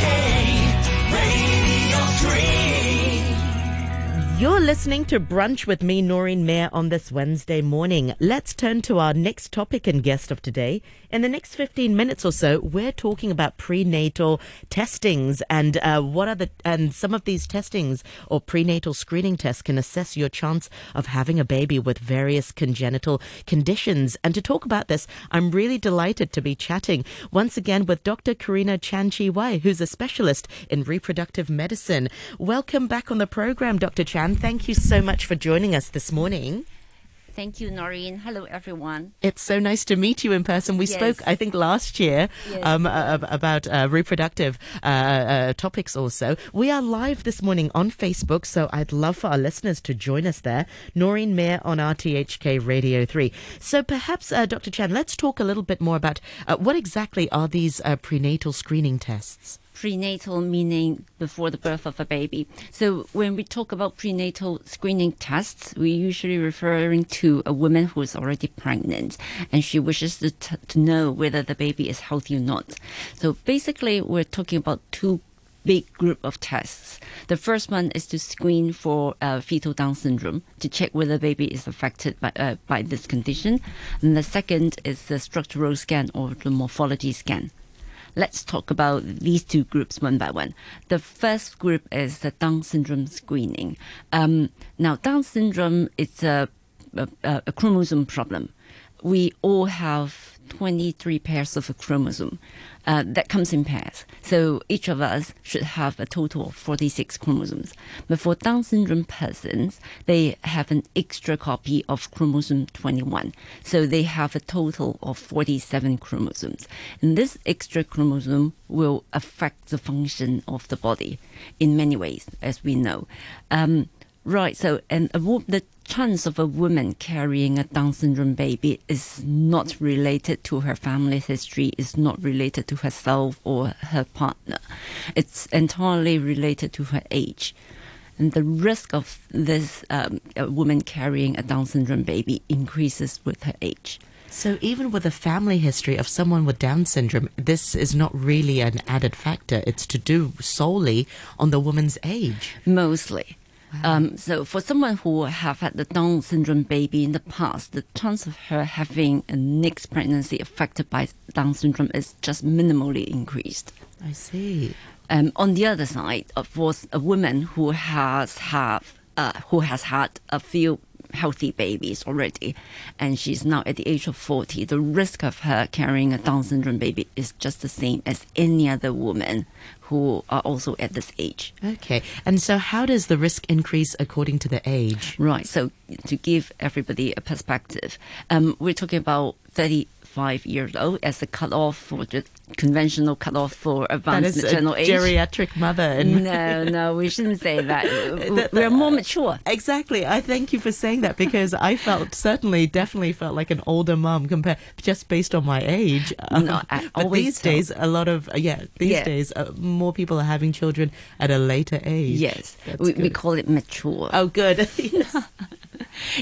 You're listening to Brunch with me, Noreen Mayer, on this Wednesday morning. Let's turn to our next topic and guest of today. In the next 15 minutes or so, we're talking about prenatal testings and uh, what are the and some of these testings or prenatal screening tests can assess your chance of having a baby with various congenital conditions. And to talk about this, I'm really delighted to be chatting once again with Dr. Karina Chan Chi Wai, who's a specialist in reproductive medicine. Welcome back on the program, Dr. Chan. Thank you so much for joining us this morning. Thank you, Noreen. Hello, everyone. It's so nice to meet you in person. We Yes. spoke, I think, last year Yes, um, uh, about uh, reproductive uh, uh, topics also. We are live this morning on Facebook, so I'd love for our listeners to join us there. Noreen Mayer on RTHK Radio 3. So perhaps, uh, Dr. Chan, let's talk a little bit more about uh, what exactly are these uh, prenatal screening tests? Prenatal meaning before the birth of a baby. So when we talk about prenatal screening tests, we're usually referring to a woman who is already pregnant and she wishes to, t- to know whether the baby is healthy or not. So basically, we're talking about two big group of tests. The first one is to screen for uh, fetal Down syndrome to check whether the baby is affected by uh, by this condition, and the second is the structural scan or the morphology scan. Let's talk about these two groups one by one. The first group is the Down syndrome screening. Um, now, Down syndrome is a, a, a chromosome problem. We all have 23 pairs of a chromosome uh, that comes in pairs. So each of us should have a total of 46 chromosomes. But for Down syndrome persons, they have an extra copy of chromosome 21. So they have a total of 47 chromosomes. And this extra chromosome will affect the function of the body in many ways, as we know. Um, Right. So, and wo- the chance of a woman carrying a Down syndrome baby is not related to her family history, is not related to herself or her partner. It's entirely related to her age. And the risk of this um, a woman carrying a Down syndrome baby increases with her age. So even with a family history of someone with Down syndrome, this is not really an added factor. It's to do solely on the woman's age. mostly. Um, so for someone who have had the Down syndrome baby in the past, the chance of her having a next pregnancy affected by Down syndrome is just minimally increased. I see. Um, on the other side, uh, for a woman who has have uh, who has had a few healthy babies already, and she's now at the age of forty, the risk of her carrying a Down syndrome baby is just the same as any other woman who are also at this age. Okay. And so how does the risk increase according to the age? Right. So to give everybody a perspective, um, we're talking about 35 years old as the cutoff for the conventional cutoff for That advanced is a maternal age. geriatric mother. No, no, we shouldn't say that. That- We're more mature. Exactly. I thank you for saying that because I felt certainly, definitely felt like an older mum compared just based on my age. Um, No, I but always these tell- days, a lot of yeah, these Yeah. days, uh, more people are having children at a later age. Yes, we, we call it mature. Oh, good. Yes.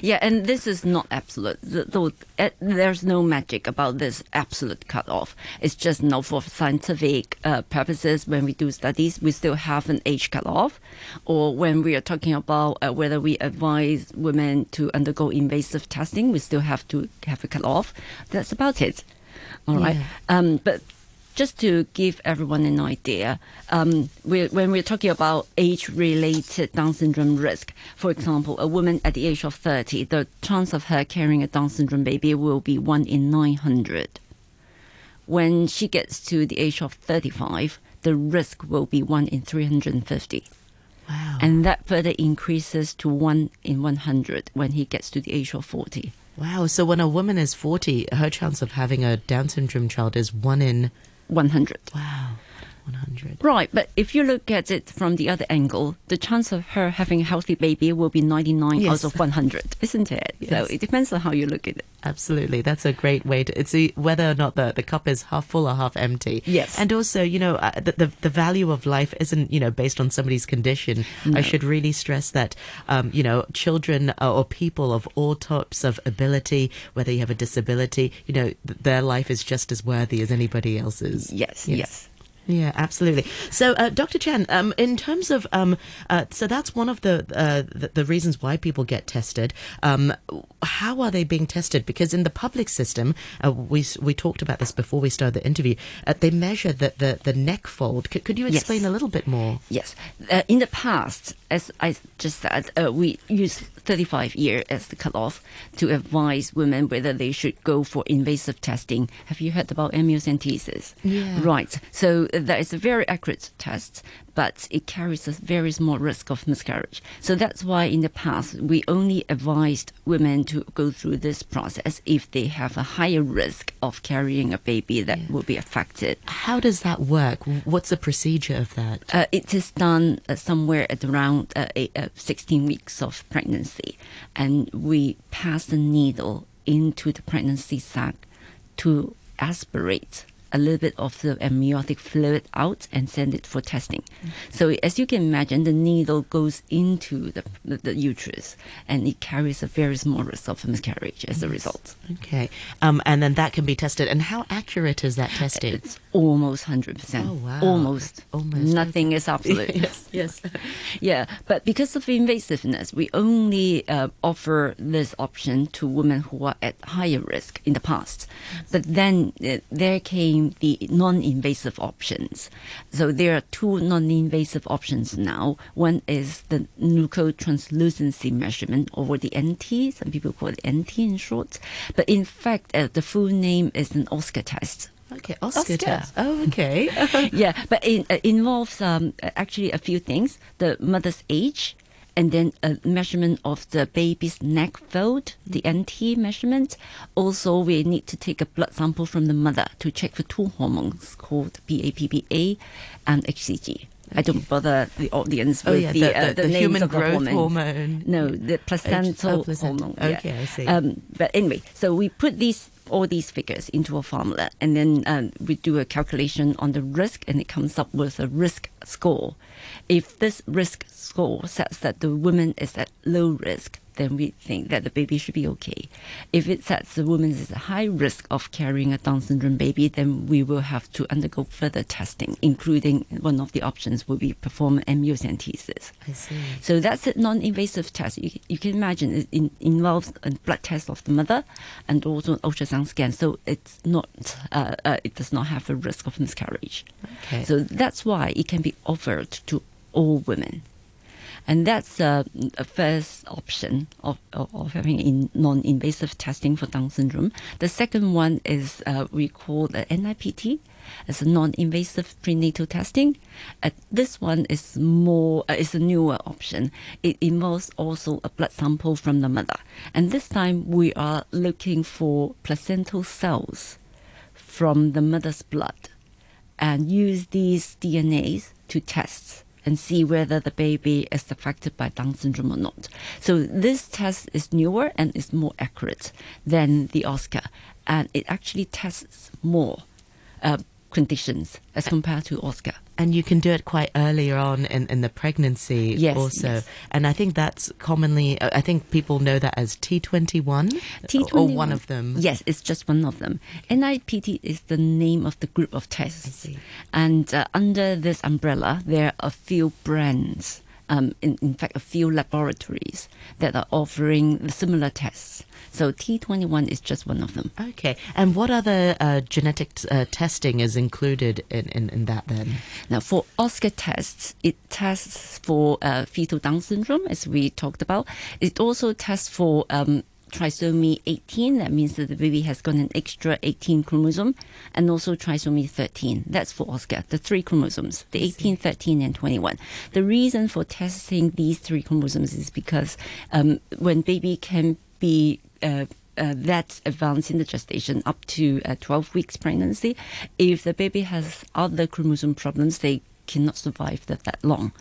Yeah, and this is not absolute. Though eh, there's no magic about this absolute cutoff. It's just now for scientific uh, purposes. When we do studies, we still have an age cutoff, or when we are talking about uh, whether we advise women to undergo invasive testing, we still have to have a cutoff. That's about it. All right. Yeah. Um, but just to give everyone an idea, um, we when we're talking about age-related Down syndrome risk, for example, a woman at the age of 30, the chance of her carrying a Down syndrome baby will be 1 in 900. When she gets to the age of 35, the risk will be 1 in 350. Wow. And that further increases to 1 in 100 when he gets to the age of 40. Wow. So when a woman is 40, her chance of having a Down syndrome child is one in, 100. wow, 100. Right, but if you look at it from the other angle, the chance of her having a healthy baby will be 99 Yes. out of 100, isn't it? Yes. So it depends on how you look at it. Absolutely. That's a great way to, it's a, whether or not the, the cup is half full or half empty. Yes. And also, you know, uh, the, the, the value of life isn't, you know, based on somebody's condition. I should really stress that, um, you know, children uh, or people of all types of ability, whether you have a disability, you know, th- their life is just as worthy as anybody else's. Yes, yes. Yeah, absolutely. So, uh, Dr. Chan, um, in terms of, um, uh, so that's one of the, uh, the, the reasons why people get tested. Um, how are they being tested? Because in the public system, uh, we we talked about this before we started the interview. Uh, they measure the, the, the neck fold. C- could you explain Yes. a little bit more? Yes. Uh, in the past, as I just said, uh, we use 35 year as the cutoff to advise women whether they should go for invasive testing. Have you heard about amniocentesis? Yeah. Right. So uh, that is a very accurate test, but it carries a very small risk of miscarriage. So that's why in the past we only advised women to go through this process if they have a higher risk of carrying a baby that will be affected. How does that work? What's the procedure of that? Uh, it is done uh, somewhere at around uh, eight, uh, 16 weeks of pregnancy, and we pass the needle into the pregnancy sac to aspirate a little bit of the amniotic fluid out and send it for testing. So as you can imagine, the needle goes into the, the, the uterus, and it carries a very small risk of miscarriage as a result. Okay. Um, and then that can be tested. And how accurate is that testing? It's almost 100%. Oh, wow. Almost. Almost, Nothing is absolute. yes, yes. Yeah, but because of invasiveness, we only uh, offer this option to women who are at higher risk in the past. But then uh, there came the non-invasive options. So there are two non-invasive options now. One is the nuchal translucency measurement, or the NT. Some people call it NT in short. But in fact, uh, the full name is an Oscar test. Okay, Oscar, Oscar. test. Oh, okay. yeah, but it uh, involves um, actually a few things: the mother's age, and then a measurement of the baby's neck fold, the NT measurement. Also, we need to take a blood sample from the mother to check for two hormones called PAPPA and HCG. I don't bother the audience with Oh, yeah, the, the- uh, the- the, human growth hormones. hormone. No, the placental oh, placenta. hormone. yeah. Okay, I see. Um, but anyway, so we put these all these figures into a formula, and then um, we do a calculation on the risk, and it comes up with a risk score. If this risk score says that the woman is at low risk, then we think that the baby should be okay. If it says the woman is at high risk of carrying a Down syndrome baby, then we will have to undergo further testing, including one of the options will be perform amniocentesis. I see. So that's a non-invasive test. You, you can imagine it in, involves a blood test of the mother and also an ultrasound scan. So it's not, uh, uh, it does not have a risk of miscarriage. Okay. So that's why it can be offered to all women. And that's uh, a first option of, of, of having in non-invasive testing for Down syndrome. The second one is uh, we call the NIPT. It's a non-invasive prenatal testing. Uh, this one is more uh, is a newer option. It involves also a blood sample from the mother, and this time we are looking for placental cells from the mother's blood and use these DNAs to test and see whether the baby is affected by Down syndrome or not. So this test is newer and is more accurate than the Oscar, and it actually tests more uh, conditions as compared to Oscar. And you can do it quite earlier on in, in the pregnancy Yes, also. yes. And I think that's commonly, uh, I think people know that as T21 T21. or one of them. Yes, it's just one of them. NIPT is the name of the group of tests. And uh, under this umbrella, there are a few brands, um, in, in fact, a few laboratories that are offering similar tests. So T21 is just one of them. Okay. And what other uh, genetic uh, testing is included in, in, in that then? Now, for Oscar tests, it tests for uh, fetal Down syndrome, as we talked about. It also tests for um, trisomy 18. That means that the baby has got an extra 18 chromosome, and also trisomy 13. That's for Oscar, the three chromosomes, the 18, 13, and 21. The reason for testing these three chromosomes is because um, when baby can be uh, uh, that advanced in the gestation up to uh, 12 weeks pregnancy. If the baby has other chromosome problems, they cannot survive that, that long.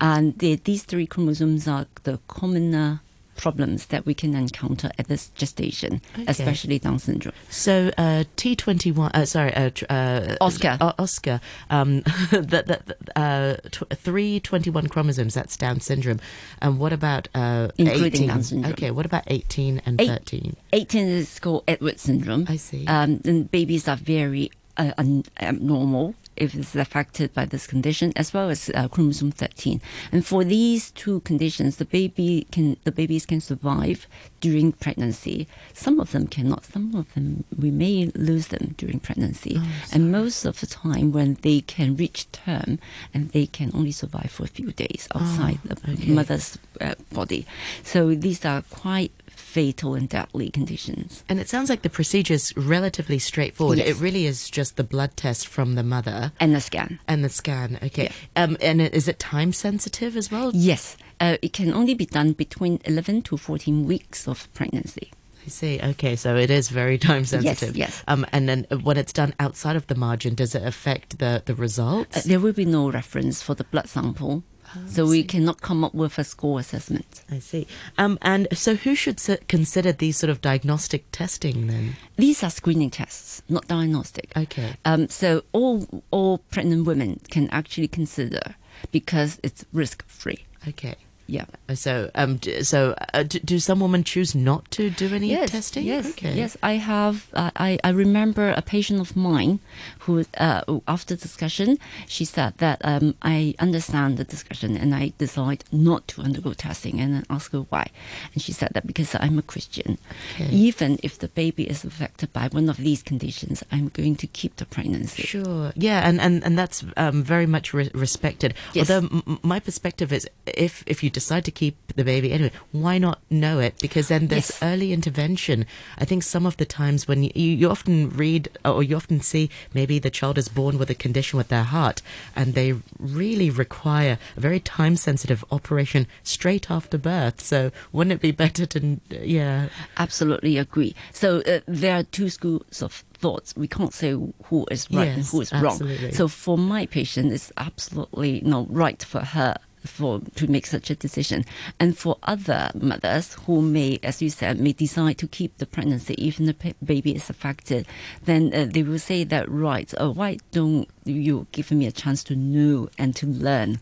And the, these three chromosomes are the commoner problems that we can encounter at this gestation, Okay. especially Down syndrome. So uh, T21, uh, sorry, uh, uh, Oscar. uh, Oscar, um, that that uh, tw- three 21 chromosomes. That's Down syndrome. And what about uh, Including 18? Down syndrome. Okay, what about 18 and Eight- 13? 18 is called Edwards syndrome. I see. Um, and babies are very uh, un- abnormal if it's affected by this condition, as well as uh, chromosome 13. And for these two conditions, the baby can the babies can survive during pregnancy. Some of them cannot. Some of them we may lose them during pregnancy. Oh, and most of the time, when they can reach term, and they can only survive for a few days outside the Oh, okay. mother's uh, body. So these are quite fatal and deadly conditions. And it sounds like the procedure is relatively straightforward. Yes. It really is just the blood test from the mother And the scan. and the scan. Okay. Um, and it- is it time sensitive as well? Yes, uh, it can only be done between 11 to 14 weeks of pregnancy. I see. Okay, so it is very time sensitive. yes. Um, and then when it's done outside of the margin, does it affect the the results? Uh, there will be no reference for the blood sample, so we cannot come up with a score assessment. I see. Um, and so who should s- consider these sort of diagnostic testing then? These are screening tests, not diagnostic. Okay. Um, so all all pregnant women can actually consider because it's risk free. Okay. Yeah. So, um, so uh, do, do some women choose not to do any yes, testing? Yes, Okay. yes. I have. Uh, I I remember a patient of mine who, uh, after discussion, she said that um, I understand the discussion and I decide not to undergo testing, and I asked her why, and she said that because I'm a Christian, Okay. even if the baby is affected by one of these conditions, I'm going to keep the pregnancy. Sure. Yeah, and and and that's um, very much re- respected. Yes. Although m- my perspective is, if if you decide to keep the baby anyway, why not know it? Because then there's Yes. early intervention. I think some of the times when you, you often read or you often see maybe the child is born with a condition with their heart, and they really require a very time sensitive operation straight after birth. So wouldn't it be better to yeah Absolutely agree. So uh, there are two schools of thoughts. We can't say who is right and Yes, who is wrong. So for my patient, it's absolutely not right for her for to make such a decision. And for other mothers who may, as you said, may decide to keep the pregnancy even the pa- baby is affected, then uh, they will say that right. Uh, why don't you give me a chance to know and to learn,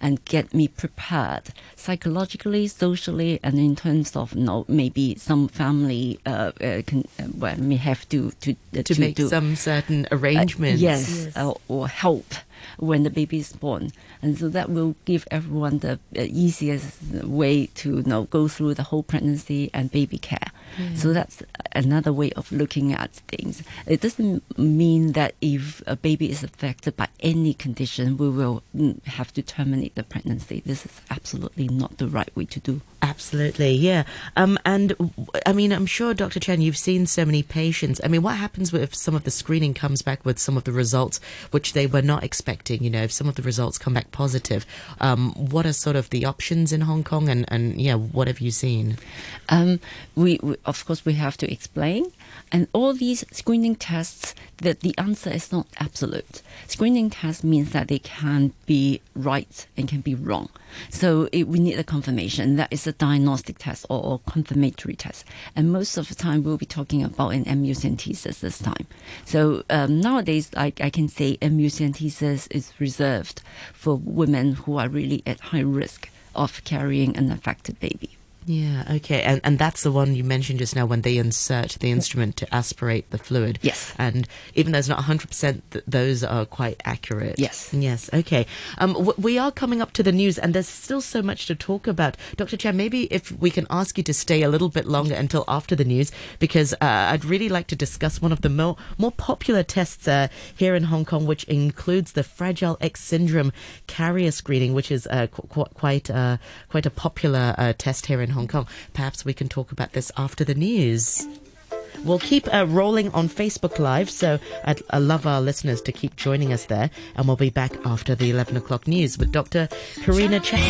and get me prepared psychologically, socially, and in terms of you know, maybe some family uh, uh, can, uh, well, may have to to uh, to make do, some certain arrangements. Yes, Uh, or help when the baby is born, and so that will give everyone the uh, easiest way to you know, go through the whole pregnancy and baby care. So that's another way of looking at things. It doesn't mean that if a baby is affected by any condition, we will mm, have to terminate the pregnancy. This is absolutely not the right way to do. Absolutely, yeah. Um, and I mean, I'm sure, Dr. Chan, you've seen so many patients. I mean, what happens if some of the screening comes back with some of the results which they were not expecting? You know, if some of the results come back positive, um, what are sort of the options in Hong Kong? And, and yeah, what have you seen? Um, we, we of course we have to explain, and all these screening tests that the answer is not absolute. Screening tests means that they can be right and can be wrong. So it, we need a confirmation that is a diagnostic test or, or confirmatory test. And most of the time we'll be talking about an amniocentesis this time. So um, nowadays I, I can say amniocentesis is reserved for women who are really at high risk of carrying an affected baby. Yeah, okay. And, and that's the one you mentioned just now when they insert the instrument to aspirate the fluid. Yes. And even though it's not 100%, th- those are quite accurate. Yes. Yes, okay. Um, w- we are coming up to the news and there's still so much to talk about. Dr. Chan, maybe if we can ask you to stay a little bit longer until after the news because uh, I'd really like to discuss one of the more, more popular tests uh, here in Hong Kong, which includes the Fragile X syndrome carrier screening, which is uh, qu- qu- quite, uh, quite a popular uh, test here in Hong Kong. Perhaps we can talk about this after the news. We'll keep uh, rolling on Facebook Live, so I'd I love our listeners to keep joining us there, and we'll be back after the 11 o'clock news with Dr. Karina Chan.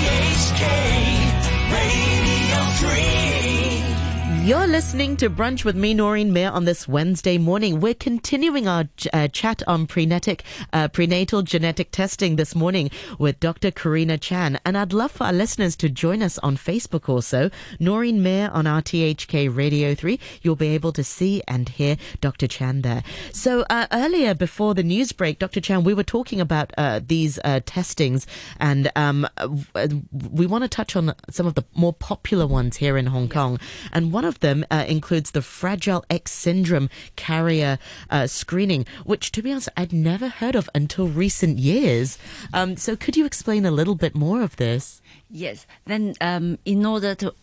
You're listening to Brunch with me, Noreen Mayer, on this Wednesday morning. We're continuing our uh, chat on prenatic, uh, prenatal genetic testing this morning with Dr. Karina Chan. And I'd love for our listeners to join us on Facebook also. Noreen Mayer on RTHK Radio 3. You'll be able to see and hear Dr. Chan there. So uh, earlier, before the news break, Dr. Chan, we were talking about uh, these uh, testings, and um, we want to touch on some of the more popular ones here in Hong Kong. And one of of them uh, includes the Fragile X syndrome carrier uh, screening, which, to be honest, I'd never heard of until recent years. Um, so, could you explain a little bit more of this? Yes. Then, um, in order to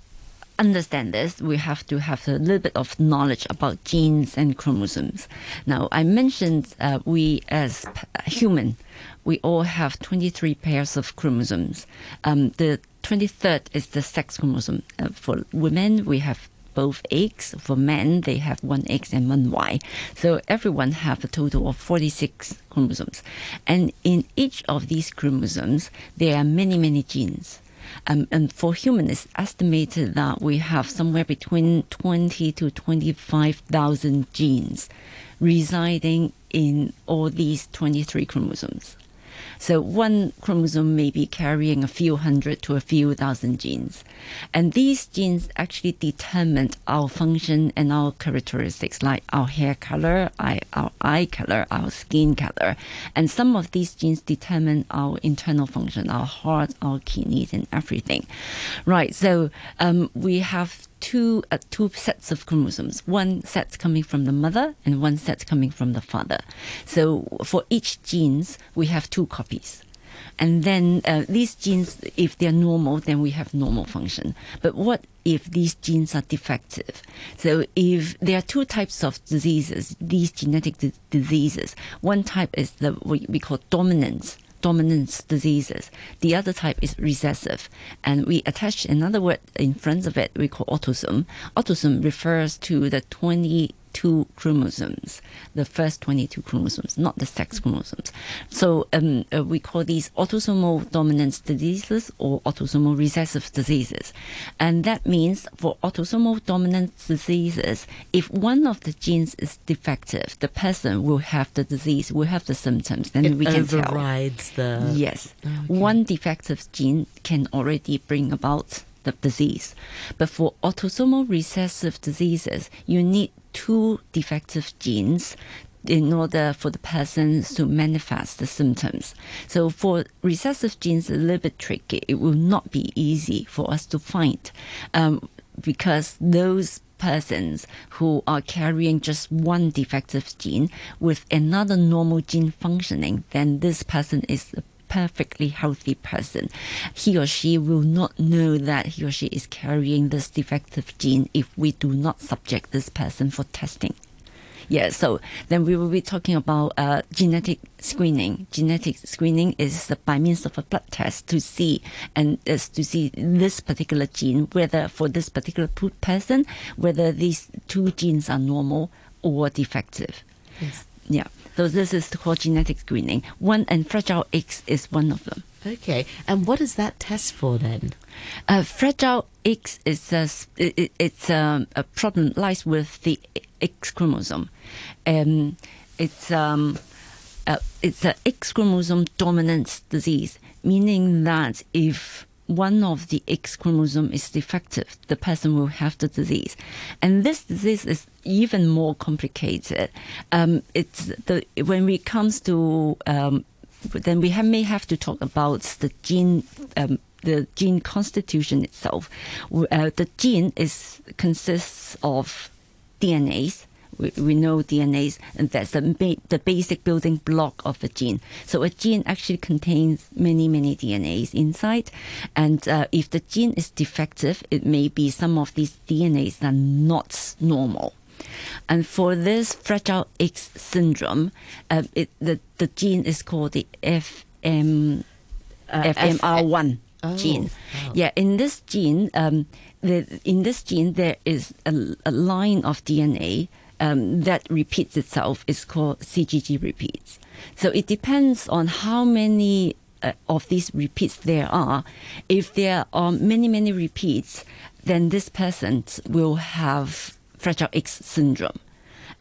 understand this, we have to have a little bit of knowledge about genes and chromosomes. Now, I mentioned uh, we as human, we all have 23 pairs of chromosomes. Um, the 23rd is the sex chromosome. Uh, for women, we have both eggs. For men, they have one X and one Y. So everyone have a total of 46 chromosomes. And in each of these chromosomes, there are many, many genes. Um, and for humans, it's estimated that we have somewhere between 20 to 25,000 genes residing in all these 23 chromosomes. So one chromosome may be carrying a few hundred to a few thousand genes. And these genes actually determine our function and our characteristics, like our hair color, our eye color, our skin color. And some of these genes determine our internal function, our heart, our kidneys, and everything. Right. So um, we have two uh, two sets of chromosomes. One set's coming from the mother and one set's coming from the father. So for each genes, we have two copies. And then uh, these genes, if they're normal, then we have normal function. But what if these genes are defective? So if there are two types of diseases, these genetic di- diseases, one type is the what we call dominant dominance diseases. The other type is recessive. And we attach another word in front of it we call autosome. Autosome refers to the 20 22 chromosomes, the first 22 chromosomes, not the sex chromosomes. So um, uh, we call these autosomal dominant diseases or autosomal recessive diseases. And that means for autosomal dominant diseases, if one of the genes is defective, the person will have the disease, will have the symptoms, then it we can overrides tell. the. Yes. Okay. One defective gene can already bring about the disease. But for autosomal recessive diseases, you need two defective genes in order for the person to manifest the symptoms. So for recessive genes, a little bit tricky. It will not be easy for us to find um, because those persons who are carrying just one defective gene with another normal gene functioning, then this person is perfectly healthy person, he or she will not know that he or she is carrying this defective gene if we do not subject this person for testing. Yeah, so then we will be talking about uh, genetic screening. Genetic screening is by means of a blood test to see and is to see this particular gene, whether for this particular person, whether these two genes are normal or defective. Yes. Yeah. So this is called genetic screening. One and Fragile X is one of them. Okay, and what is that test for then? Uh, fragile X is a, it, it's a, a, problem lies with the X chromosome. Um, it's um, uh, it's a X chromosome dominance disease, meaning that if one of the X chromosome is defective, the person will have the disease. And this disease is even more complicated. Um, it's the when it comes to um, then we have, may have to talk about the gene. Um, the gene constitution itself. Uh, the gene is consists of DNAs, we, we know DNAs, and that's the, ba- the basic building block of a gene. So a gene actually contains many, many DNAs inside. And uh, if the gene is defective, it may be some of these DNAs are not normal. And for this fragile X syndrome, uh, it, the, the gene is called the FM, uh, FMR1 oh, gene. Wow. Yeah, in this gene, um, the, in this gene, there is a, a line of DNA um, that repeats itself is called CGG repeats. So it depends on how many uh, of these repeats there are. If there are many, many repeats, then this person will have Fragile X syndrome.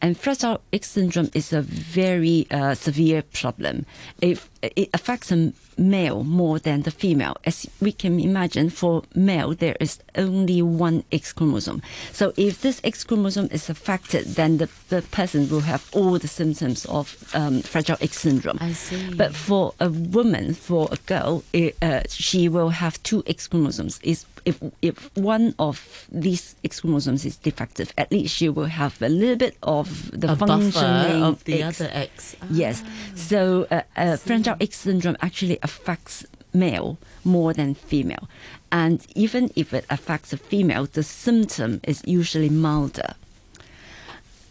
And Fragile X syndrome is a very uh, severe problem. If it affects a male more than the female. As we can imagine, for male, there is only one X chromosome. So if this X chromosome is affected, then the, the person will have all the symptoms of um, Fragile X syndrome. I see. But for a woman, for a girl, it, uh, she will have two X chromosomes. Is if if one of these X chromosomes is defective, at least she will have a little bit of the a functioning of the X. other X. Yes. So uh, uh, Fragile X syndrome actually affects male more than female. And even if it affects a female, the symptom is usually milder.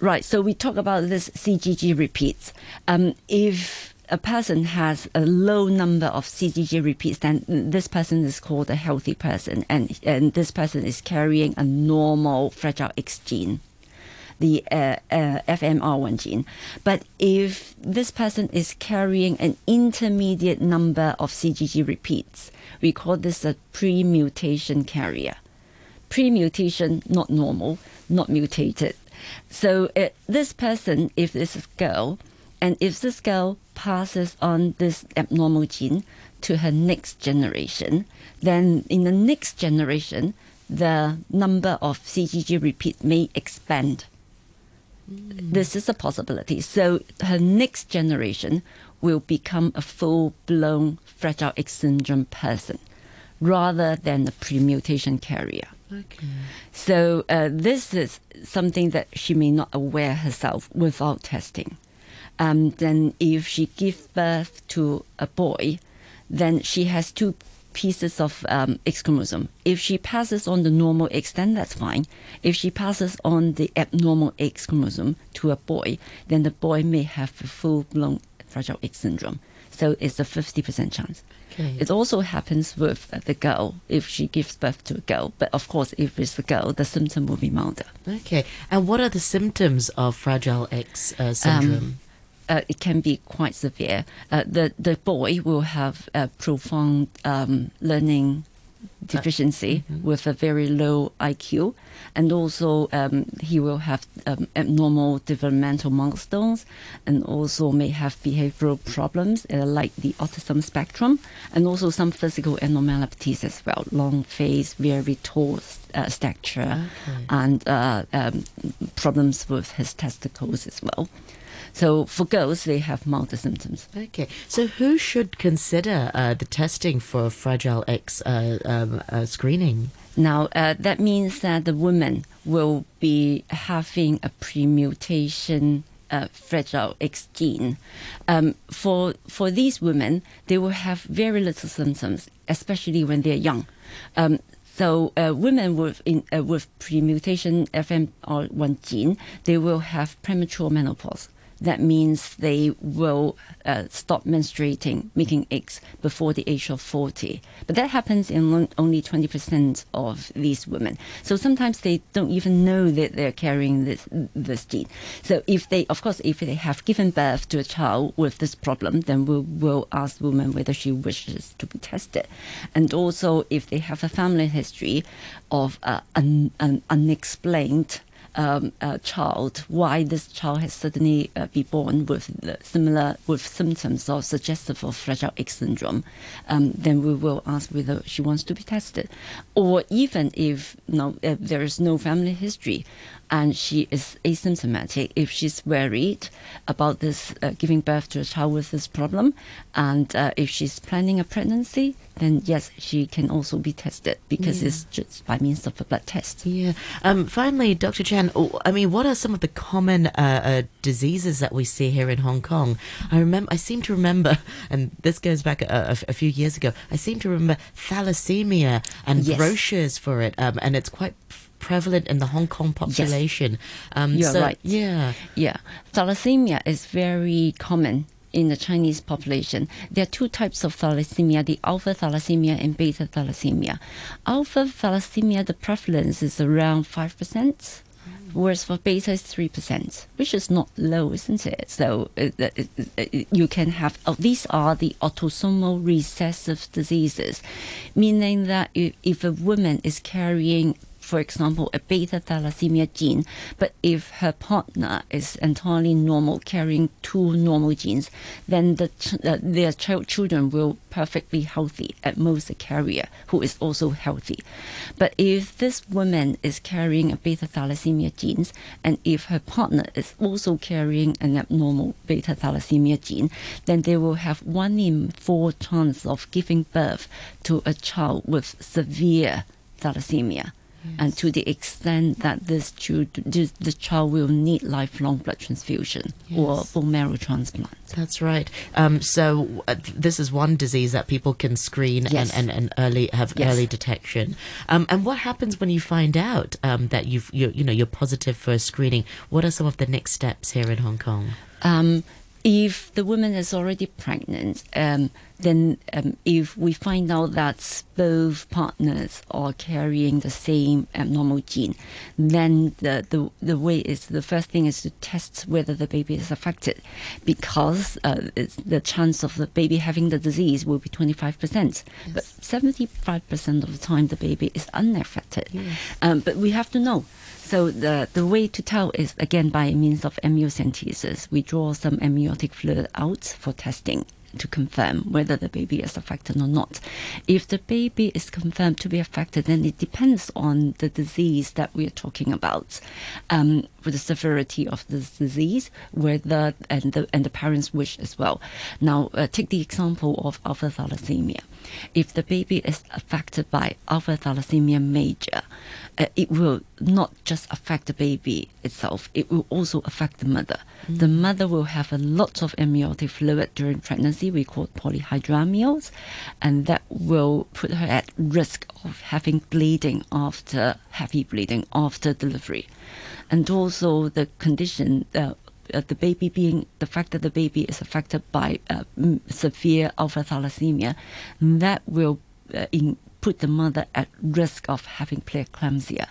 Right. So we talk about this CGG repeats. Um, if a person has a low number of CGG repeats, then this person is called a healthy person, and and this person is carrying a normal fragile X gene the uh, uh, FMR1 gene. But if this person is carrying an intermediate number of CGG repeats, we call this a pre-mutation carrier. Pre-mutation, not normal, not mutated. So uh, this person, if this is a girl, and if this girl passes on this abnormal gene to her next generation, then in the next generation, the number of CGG repeats may expand this is a possibility. So her next generation will become a full blown Fragile X syndrome person rather than a pre-mutation carrier. Okay. So uh, this is something that she may not aware herself without testing. Um, then if she gives birth to a boy, then she has two pieces of um, X chromosome. If she passes on the normal X, then that's fine. If she passes on the abnormal X chromosome to a boy, then the boy may have a full blown Fragile X syndrome. So it's a 50% chance. Okay. It also happens with the girl if she gives birth to a girl. But of course, if it's a girl, the symptom will be milder. Okay. And what are the symptoms of Fragile X uh, syndrome? Uh, it can be quite severe. Uh, the the boy will have a profound um, learning deficiency with a very low IQ, and also um, he will have um, abnormal developmental milestones, and also may have behavioral problems uh, like the autism spectrum, and also some physical abnormalities as well, long face, very tall uh, stature, Okay. and uh, um, problems with his testicles as well. So for girls, they have milder symptoms. Okay. So who should consider uh, the testing for Fragile X uh, um, uh, screening? Now, uh, that means that the woman will be having a premutation uh, fragile X gene. Um, for, for these women, they will have very little symptoms, especially when they're young. Um, so uh, women with in, uh, with premutation FMR1 gene, they will have premature menopause. That means they will uh, stop menstruating, making eggs before the age of 40. But that happens in only 20% of these women. So sometimes they don't even know that they're carrying this, this gene. So if they, of course, if they have given birth to a child with this problem, then we'll, we'll ask the woman whether she wishes to be tested. And also if they have a family history of uh, un, un, unexplained um, uh, child, why this child has suddenly uh, be born with similar with symptoms or suggestive of Fragile X syndrome, um, then we will ask whether she wants to be tested, or even if no, if there is no family history, and she is asymptomatic, if she's worried about this uh, giving birth to a child with this problem, and uh, if she's planning a pregnancy, then yes, she can also be tested because it's just by means of a blood test. Yeah. Um, finally, Dr. Chan, oh, I mean, what are some of the common uh, uh, diseases that we see here in Hong Kong? I remember, I seem to remember, and this goes back a, a- a few years ago. I seem to remember thalassemia and Yes. brochures for it, um, and it's quite prevalent in the Hong Kong population. Um, You're so, right. Yeah. Yeah, thalassemia is very common in the Chinese population. There are two types of thalassemia: the alpha thalassemia and beta thalassemia. Alpha thalassemia, the prevalence is around five percent. Whereas for beta is three percent, which is not low, isn't it? So uh, uh, uh, you can have. Oh, these are the autosomal recessive diseases, meaning that if, if a woman is carrying for example, a beta thalassemia gene, but if her partner is entirely normal, carrying two normal genes, then the ch- uh, their child children will perfectly healthy, at most a carrier who is also healthy. But if this woman is carrying a beta thalassemia genes, and if her partner is also carrying an abnormal beta thalassemia gene, then they will have one in four chance of giving birth to a child with severe thalassemia. And to the extent that this, child, this child will need lifelong blood transfusion or Yes. bone marrow transplant. That's right. Um, so uh, this is one disease that people can screen Yes. and, and, and early have Yes. early detection. Um, and what happens when you find out um, that you've you you know you're positive for screening? What are some of the next steps here in Hong Kong? Um, if the woman is already pregnant, um, then um, if we find out that both partners are carrying the same abnormal gene, then the, the, the way is the first thing is to test whether the baby is affected because uh, it's, the chance of the baby having the disease will be 25%. But 75% of the time, the baby is unaffected. Um, but we have to know. So the the way to tell is again by means of amniocentesis. We draw some amniotic fluid out for testing to confirm whether the baby is affected or not. If the baby is confirmed to be affected, then it depends on the disease that we are talking about, um, with the severity of this disease, whether and the and the parents' wish as well. Now, uh, take the example of alpha thalassemia. If the baby is affected by alpha thalassemia major, uh, it will not just affect the baby itself, it will also affect the mother. The mother will have a lot of amniotic fluid during pregnancy, we call it polyhydramnios, and that will put her at risk of having bleeding after heavy bleeding after delivery. And also the condition uh, uh, the baby being the fact that the baby is affected by uh, severe alpha thalassemia, that will uh, in, put the mother at risk of having preeclampsia,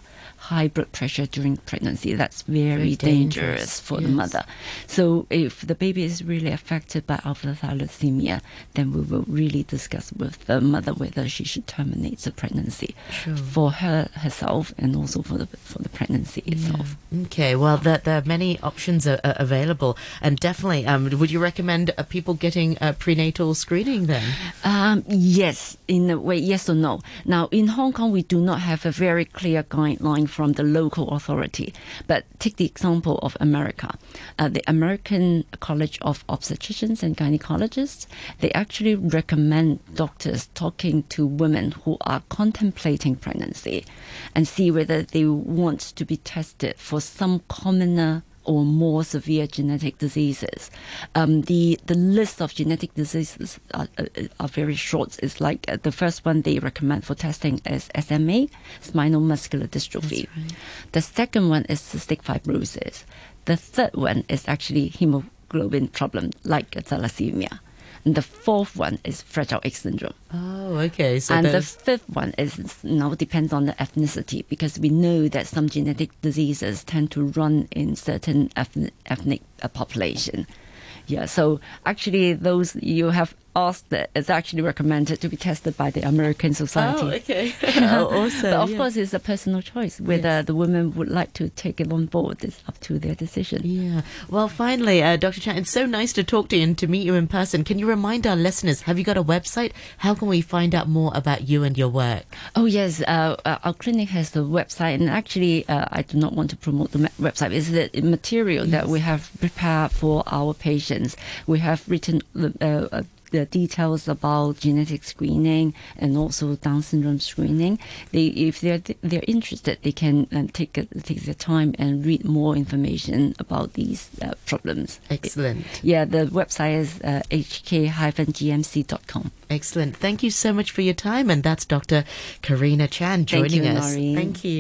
high blood pressure during pregnancy. That's very, Very dangerous, dangerous, for the mother. So if the baby is really affected by alpha thalassemia, then we will really discuss with the mother whether she should terminate the pregnancy Sure. for her herself and also for the for the pregnancy itself. Okay, well, there, there are many options are available, and definitely, um, would you recommend uh, people getting uh, prenatal screening then? Um, yes, in a way, yes or no. Now, in Hong Kong, we do not have a very clear guideline from the local authority. But take the example of America. Uh, the American College of Obstetricians and Gynecologists, they actually recommend doctors talking to women who are contemplating pregnancy and see whether they want to be tested for some commoner or more severe genetic diseases. Um, the the list of genetic diseases are, are, are very short. It's like uh, the first one they recommend for testing is SMA, spinal muscular dystrophy. The second one is cystic fibrosis. The third one is actually hemoglobin problem, like thalassemia. And the fourth one is Fragile X syndrome. Oh, okay. So and the fifth one is now depends on the ethnicity because we know that some genetic diseases tend to run in certain ethnic, ethnic uh, population. Yeah, so actually those you have asked that it's actually recommended to be tested by the American Society. Oh, okay. oh, awesome. But of yeah. course, it's a personal choice. Whether Yes. the women would like to take it on board is up to their decision. Yeah. Well, finally, uh, Dr. Chan, it's so nice to talk to you and to meet you in person. Can you remind our listeners, have you got a website? How can we find out more about you and your work? Oh yes, uh, uh, our clinic has the website, and actually, uh, I do not want to promote the website. It's the material that we have prepared for our patients. We have written the, uh, uh, the details about genetic screening and also Down syndrome screening. They, if they're they're interested, they can um, take a, take their time and read more information about these uh, problems. Excellent. Yeah, the website is uh, hk-gmc.com. Excellent. Thank you so much for your time. And that's Dr. Karina Chan joining Thank you, us. Thank you.